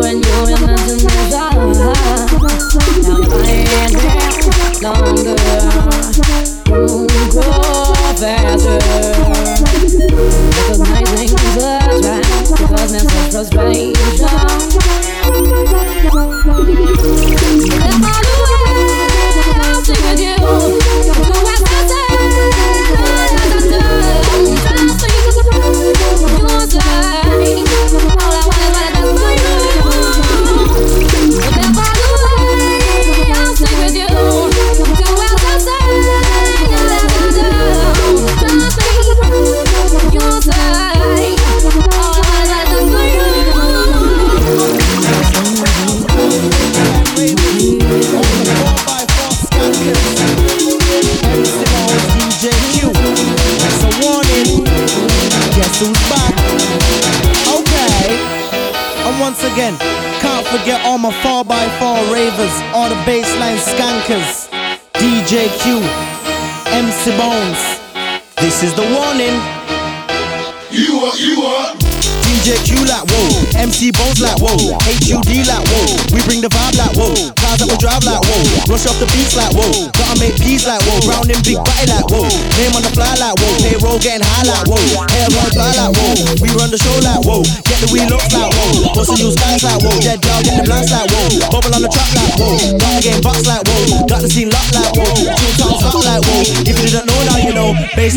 doing you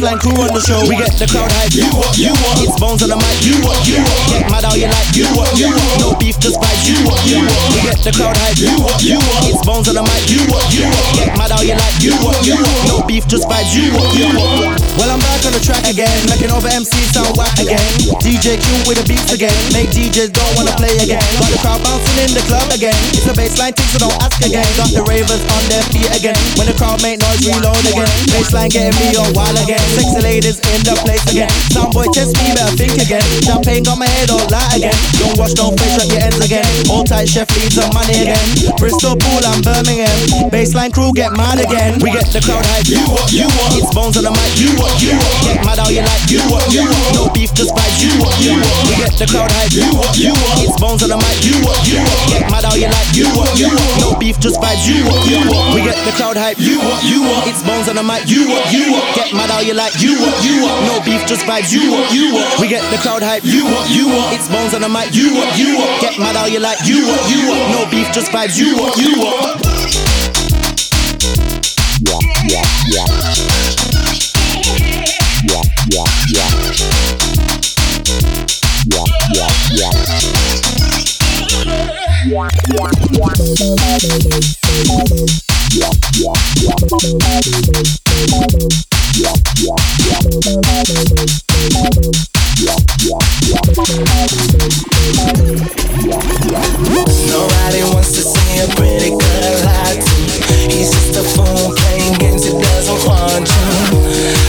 bassline crew on the show. We get the crowd hype. You what, you what. It's bones on the mic. You what, you what. Get mad how you like. You what, you what. No beef, just vibes. You what, you what. We get the crowd hype. You what, you what. It's bones on the mic. You what, you what. Get mad how you like. You what, you what. No beef, just vibes. You what, you what. Well, I'm back on the track again, making over MC sound whack again. DJ Q with the beats again, make DJs don't wanna play again. Got the crowd bouncing in the club again. It's a bassline thing, so don't ask again. Got the ravers on their feet again. When the crowd make noise, reload again. Bassline getting me on wild again. Sexy ladies in the place again. Soundboy test me, better think again. Champagne got my head all light again. Don't wash, don't face, shut your ends again. All tight chef leads on money again. Bristol, Pool, and Birmingham. Bassline crew get mad again. We get the crowd hype. You what, you what. It's bones on the mic. You what, you what. Get mad how you like. You what, you what. No beef, just vibes. You what, you what. We get the crowd hype. You what, you what. It's bones on the mic. You what, you what. Get mad how you like. You what, you what. No beef, just vibes. You what, you what. We get the crowd hype. You what, you what. It's bones on the mic. You what, you what. Get mad how you like like you up, you up. No beef, just vibes, you up, you up. We get the crowd hype, you up, you up. It's bones on the mic, you up, you up. Get mad all you like, you up, you up. No beef, just vibes, you up, you up. Yeah, yeah, yeah. Yeah, yeah, yeah. Yeah, yeah, yeah. Yeah, yeah, yeah. He's just a fool playing games he doesn't want you.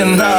and I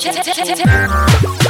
Yeah.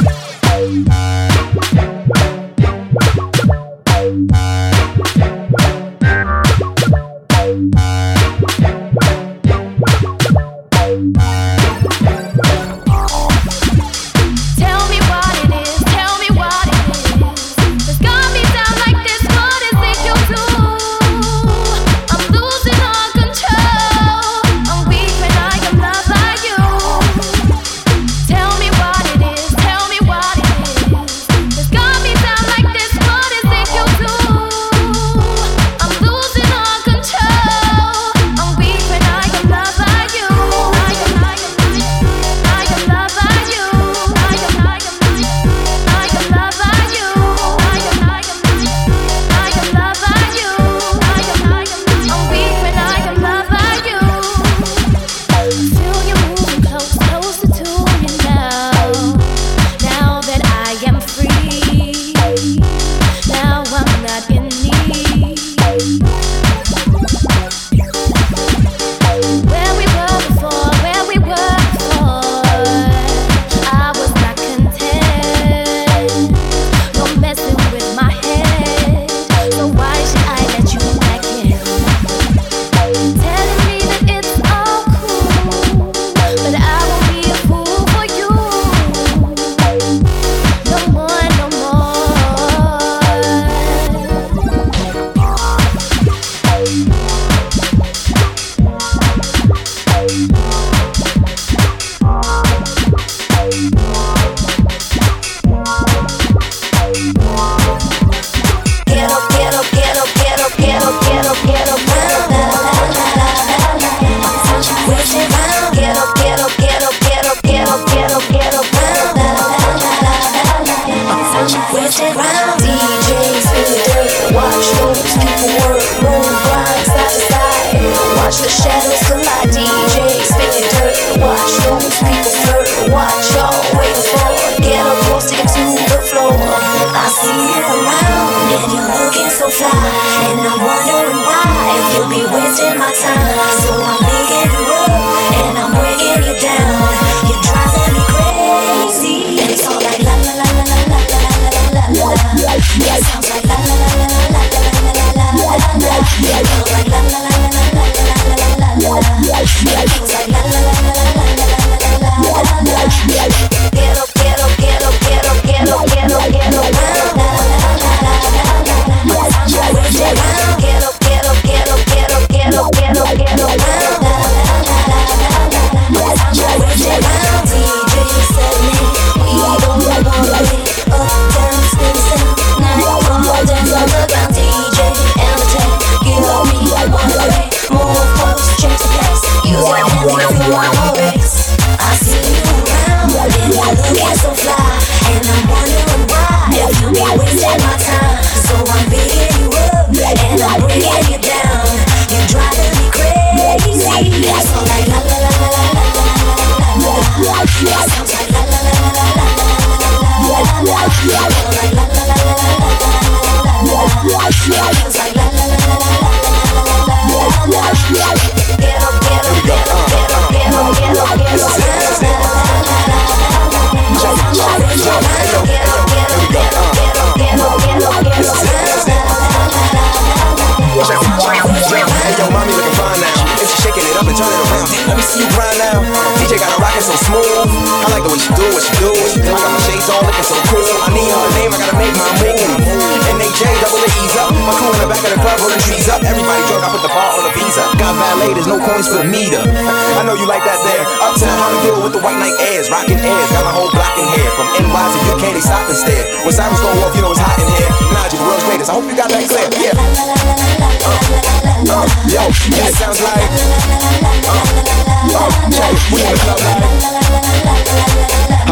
I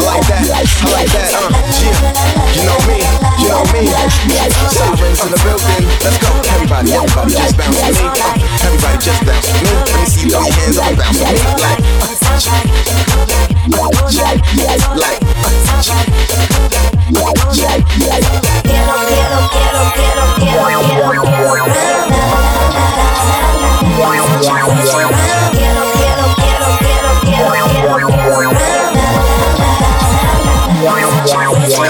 like that, I like that, uh, yeah. You know me, you know me. Let's go. Everybody, everybody just bounce me. Everybody just bounce me. Let me see those hands all bounce with me. Like, uh, like, Quiero, quiero, quiero, quiero, quiero, quiero, quiero. Quiero, quiero. Wow, wow.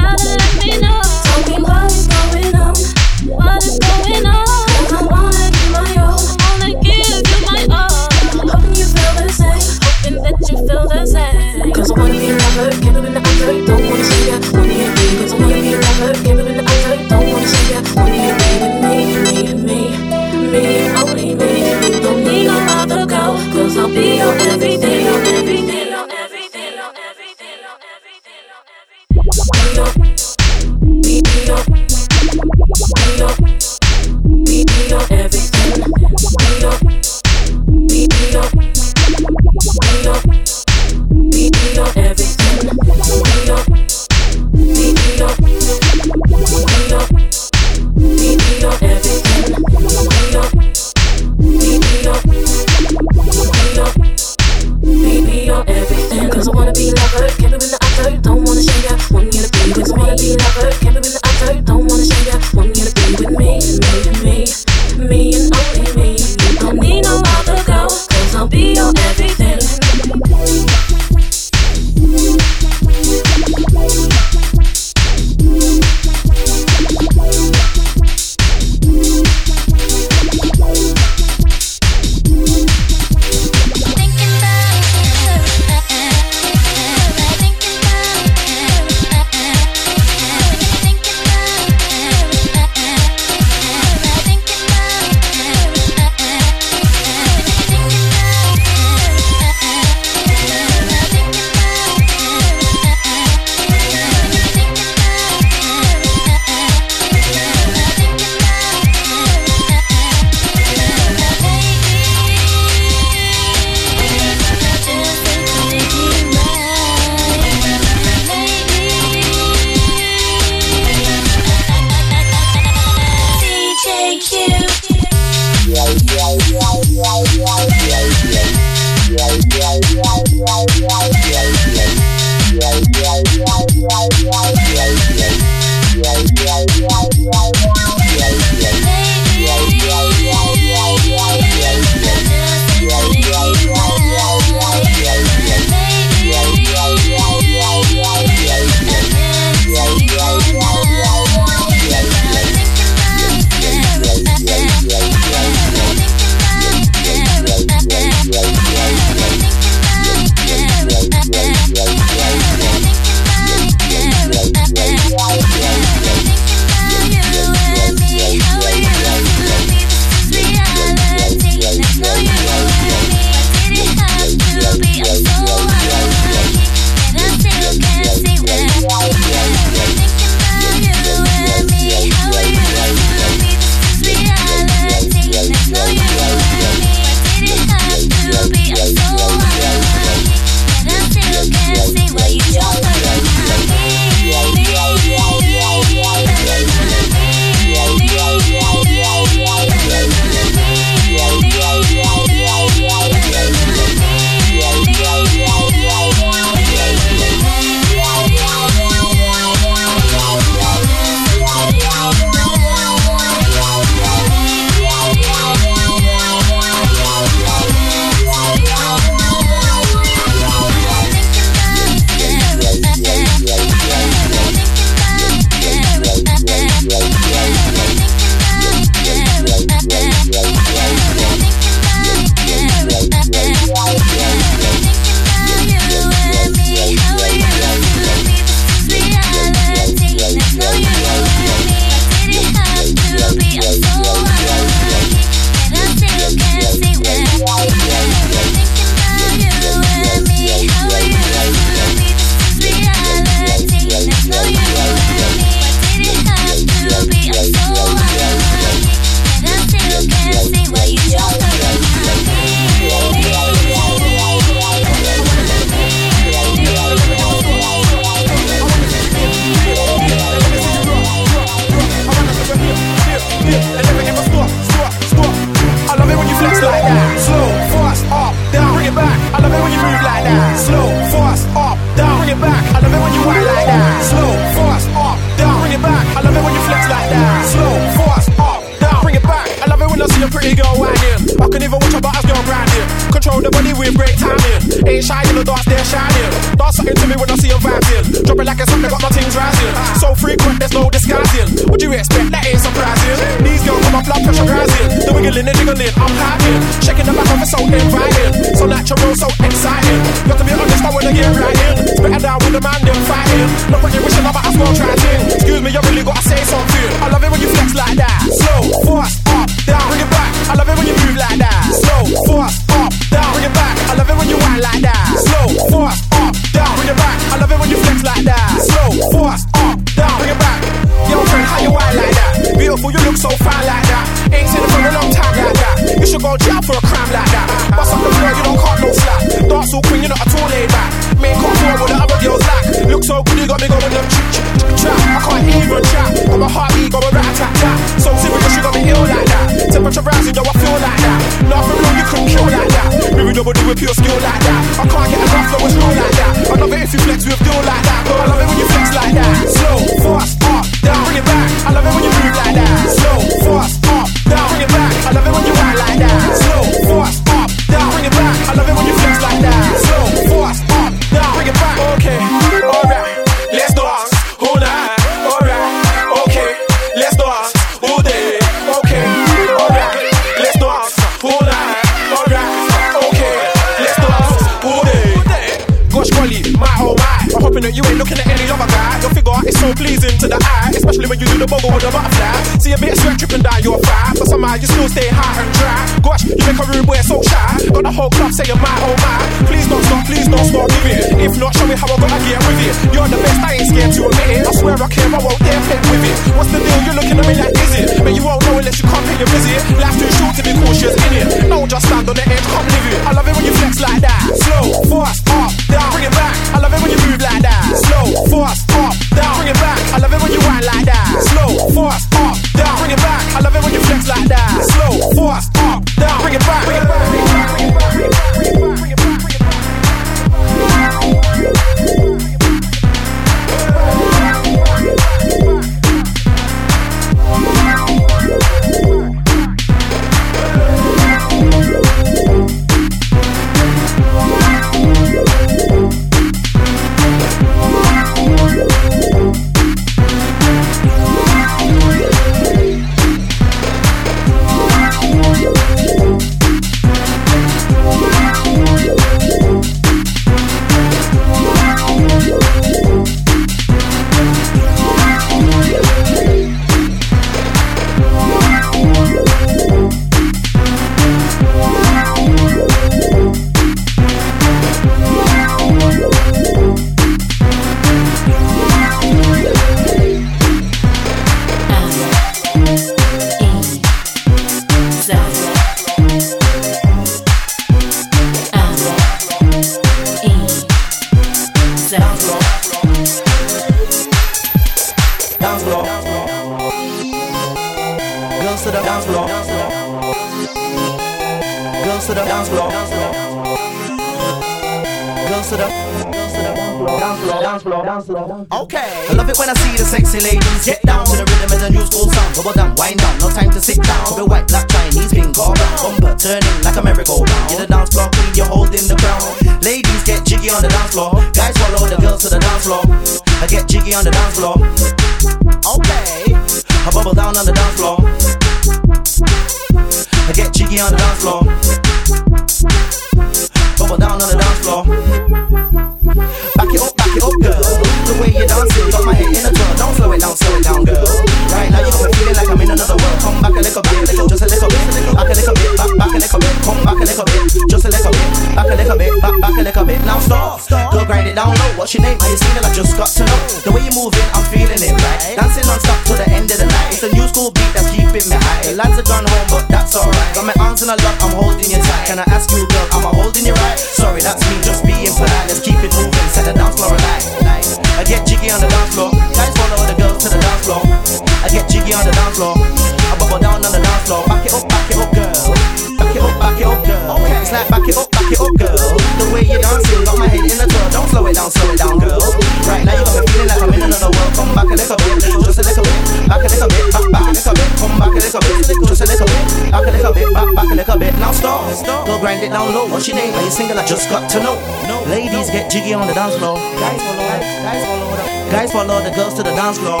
single I just got to know. No, Ladies get jiggy on the dance floor. Guys follow, guys follow, the, guys follow the girls to the dance floor.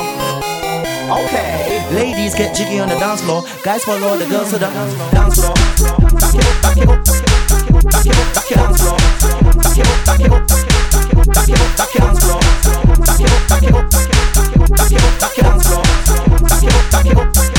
Okay. Ladies get jiggy on the dance floor. Guys follow the girls to the dance floor. Back it up, back it up, back it up, back it up, back it up, back it up, back it up, back it up, back it up, back it up, back it up, back it up, back it up, back it up, back it up, back it up, back it up, back it up.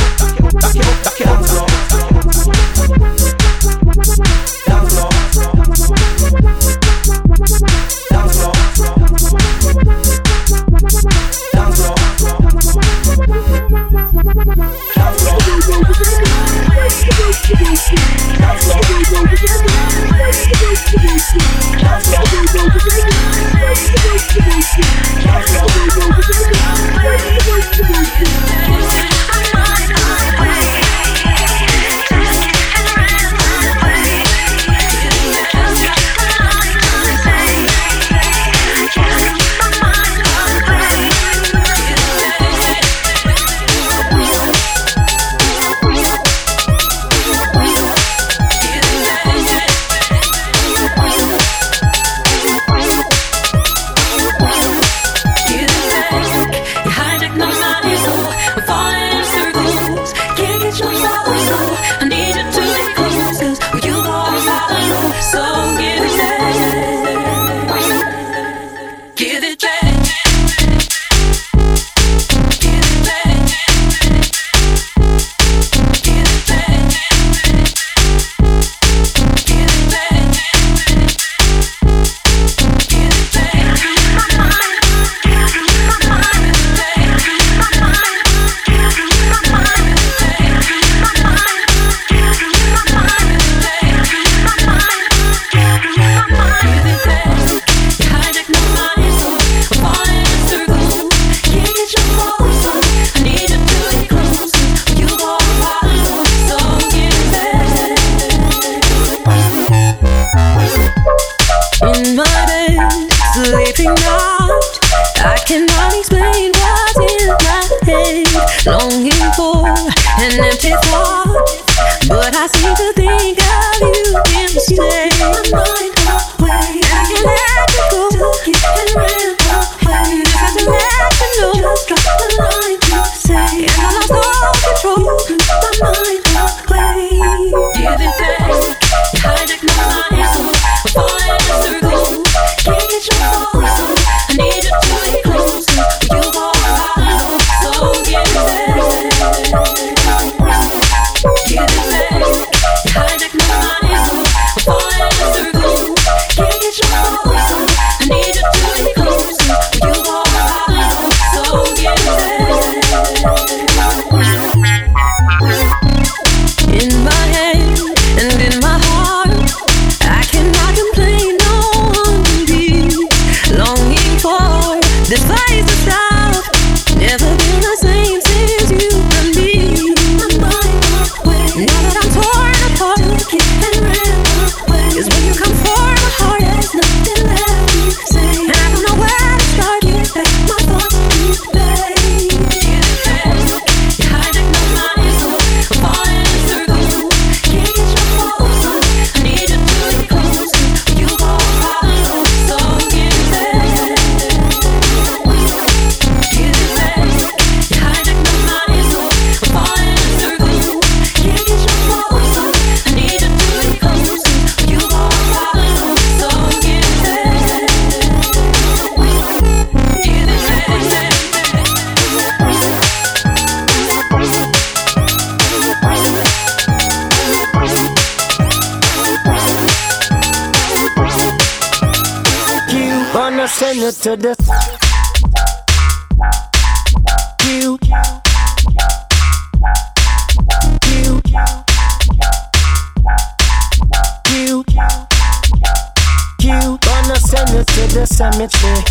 gonna send you to the cemetery.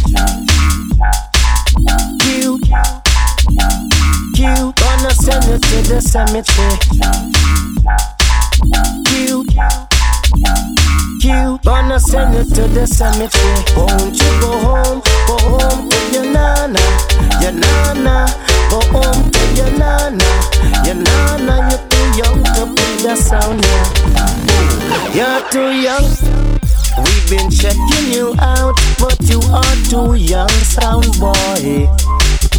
You, you gonna send you to the cemetery. You, you gonna send you to the cemetery. Won't you go home? Go home to your nana, your nana. Go home to your nana, your nana. You're too young to be the sound. You're too young. We've been checking you out, but you are too young, sound boy.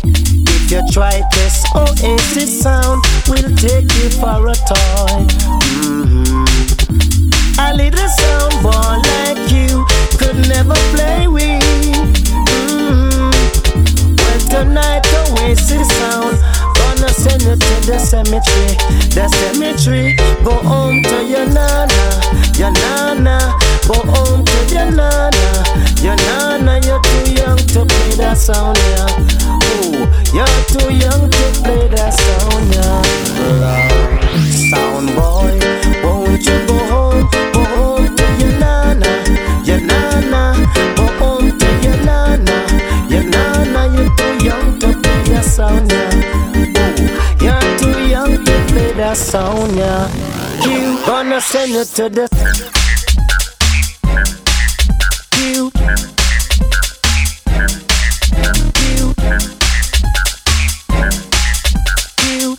If you try this Oasis sound, we'll take you for a toy. Mm-hmm. A little sound boy like you could never play with. Mm-hmm. Well, tonight Oasis sound gonna send you to the cemetery, the cemetery. Go home to your nana, your nana. Go home to your nana, your nana. You're too young to play that sound, yeah. Oh, you're too young to play that sound, yeah. Sound boy, won't you go home? Go home to your nana, your nana. Go home to your nana, your nana. You're too young to play that sound, yeah. Oh, you're too young to play that sound, yeah. You gonna send you to the you. You. You.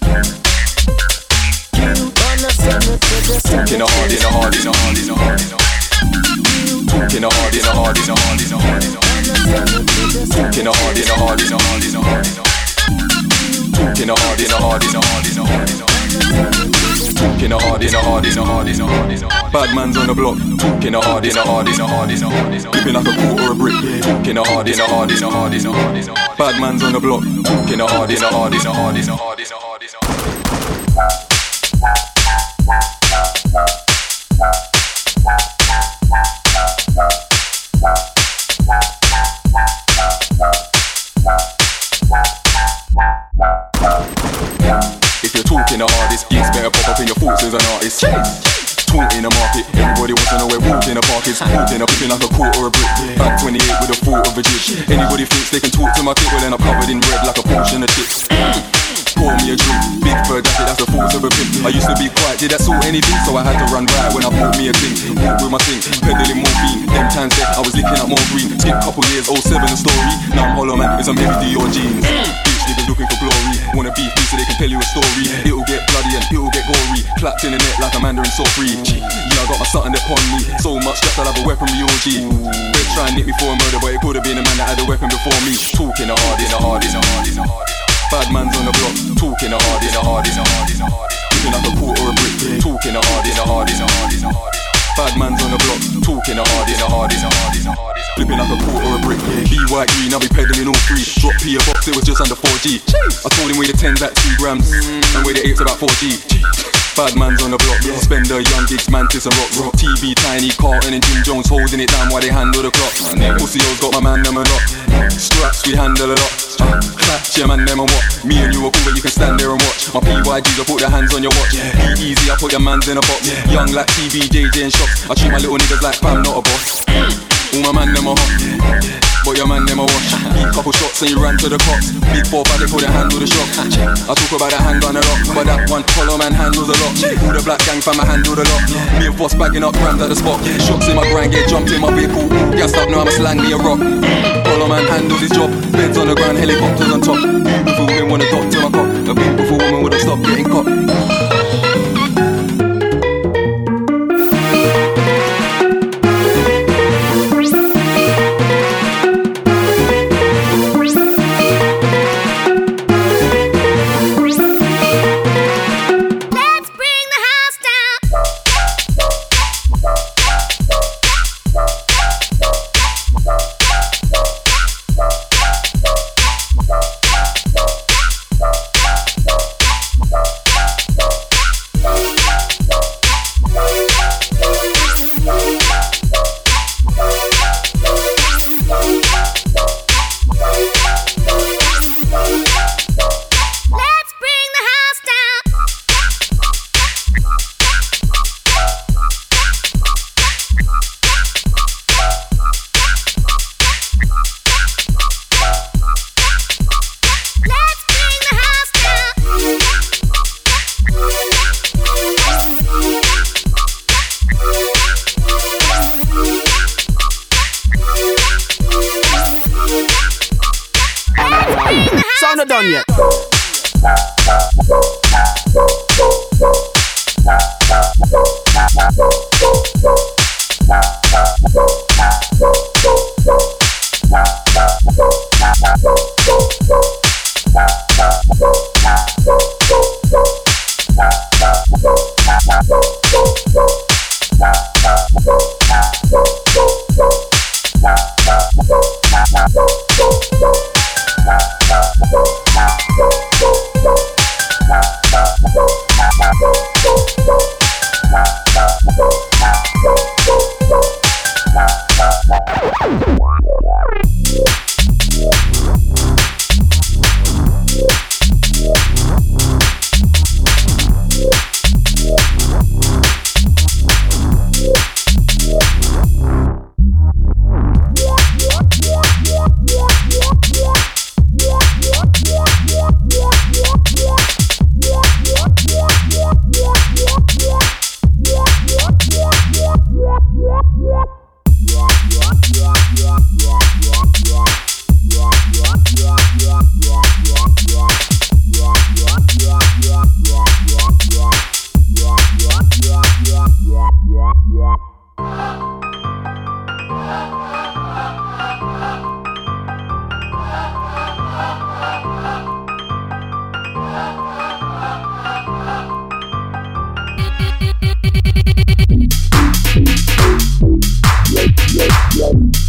You gonna send it to the Talking a hard, in a hard, in a hard, in a hard, in a hard. Talking a hard, in a hard, in a hard, in a hard, in a hard. Talking a hard, in a hard, in a hard, in a hard, in a hard. Talking a hard, in a hard, in a hard, in a hard, in a hard. Talking a hard, in a hard, in a hard, in a hard, in a hard. Bad man's on the block. Talking a hard, in a hard, in a hard, in a hard, in a hard. Gripping like a quarter or a brick. Talking a hard, in a hard, in a hard, in a hard, in a hard. Bad man's on the block. Talking hard in a hard, in a hard, in a hard, Pipping like a quarter or a brick. Talking hard in a hard, in a hard, is a hard is on Badman's on the block Kina hard in a hard. If hardest, Giggs better pop up in your thoughts as an artist. Talk in the market, everybody wants to know where walk in the park is. Walking up, flipping like a quarter or a brick. Back 28 with a thought of a jig. Anybody thinks they can talk to my clip, well then I'm covered in red like a portion of chips. Pour me a drink, big fur jacket, that's the force of a pimp. I used to be quiet, did that sort anything, so I had to run right when I bought me a thing. Walk with my thing, peddling morphine. Them times there, I was licking up more green. Skip couple years, 07 a story. Now I'm hollow man, with some heavy Dior jeans. Bitch looking for glory. Wanna beef me so they can tell you a story. It'll get bloody and it'll get gory. Clapped in the net like a mandarin so free. Yeah, I got my something upon me. So much that I'll have a weaponry orgy. They try and nick me for a murder, but it could have been a man that had a weapon before me. Talking the hard, in the hard, in the hard, in the hard. Bad man's on the block, talking the hard, in the hard, in the hard, in the hard. Looking like a quarter a brick, talking the hard, in the hard, in the hard, in the hard. Bad man's on the block, talking the hard, in the hard, in the hard, in the hard. Flipping like a quarter or a brick. White green, I'll be peddling all three. Drop P a box, it was just under 4G. I told him weigh the 10's at 2 grams, and weigh the 8's about 4G. Bad man's on the block, Spender, young Giggs, mantis and rocks. TV, Tiny, Carlton and Jim Jones holding it down while they handle the clock. Pussy O's got my man them a lot. Straps, we handle a lot. Catch your man them and what? Me and you are cool, but you can stand there and watch. My PYGs, I put their hands on your watch. Be easy, I put your mans in a box. Yeah. Young like TV, JJ and shops. I treat my little niggas like fam, not a boss. All my man them a hot, but your man them a. Eat couple shots and you ran to the cops. Big four bad, they couldn't handle the shock. I talk about that handgun a lot, but that one hollow man handles a lot. All the black gang fam, I handle a lot. Me and Foss bagging up grams at the spot. Shots in my grind, get jumped in my vehicle. Gassed up, now I'ma slang me a rock. Hollow man handles his job. Beds on the ground, helicopters on top. Beautiful women wanna dock to my cock. A beautiful woman would've stopped getting caught. Bye.